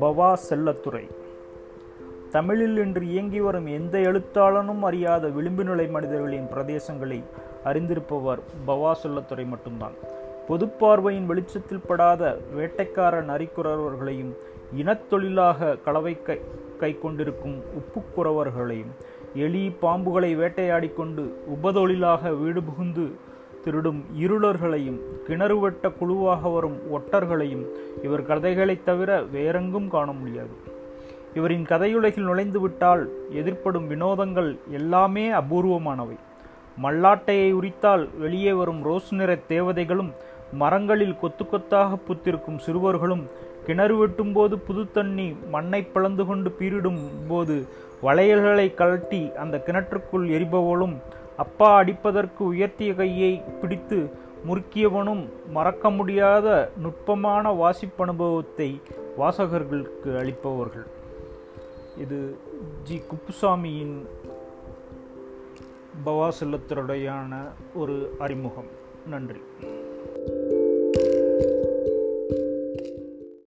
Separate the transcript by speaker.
Speaker 1: பவா செல்லத்துறை. தமிழில் இன்று இயங்கி வரும் எந்த எழுத்தாளனும் அறியாத விளிம்பு நிலை மனிதர்களின் பிரதேசங்களை அறிந்திருப்பவர் பவா செல்லத்துறை மட்டும்தான். பொதுப்பார்வையின் வெளிச்சத்தில் படாத வேட்டைக்கார நரிக்குறவர்களையும் இனத்தொழிலாக கலவை கை கை கொண்டிருக்கும் உப்புக்குறவர்களையும் எலி பாம்புகளை வேட்டையாடிக்கொண்டு உபதொழிலாக வீடு புகுந்து திருடும் இருளர்களையும் கிணறு வெட்ட குழுவாக வரும் ஒட்டர்களையும் இவர் கதைகளைத் தவிர வேறெங்கும் காண முடியாது. இவரின் கதையுலகில் நுழைந்து விட்டால் எதிர்ப்படும் வினோதங்கள் எல்லாமே அபூர்வமானவை. மல்லாட்டையை உரித்தால் வெளியே வரும் ரோஸ் நிற தேவதைகளும் மரங்களில் கொத்து கொத்தாக புத்திருக்கும் சிறுவர்களும் கிணறு வெட்டும் போது புது தண்ணி மண்ணை பிளந்து கொண்டு பீரிடும் போது வளையல்களை கழட்டி அந்த கிணற்றுக்குள் எரிபவளும் அப்பா அடிப்பதற்கு உயர்த்திய கையை பிடித்து முறுக்கியவனும் மறக்க முடியாத நுட்பமான வாசிப்பனுபவத்தை வாசகர்களுக்கு அளிப்பவர்கள். இது ஜி. குப்புசாமியின் பவாசெல்லத்தருடையான ஒரு அறிமுகம். நன்றி.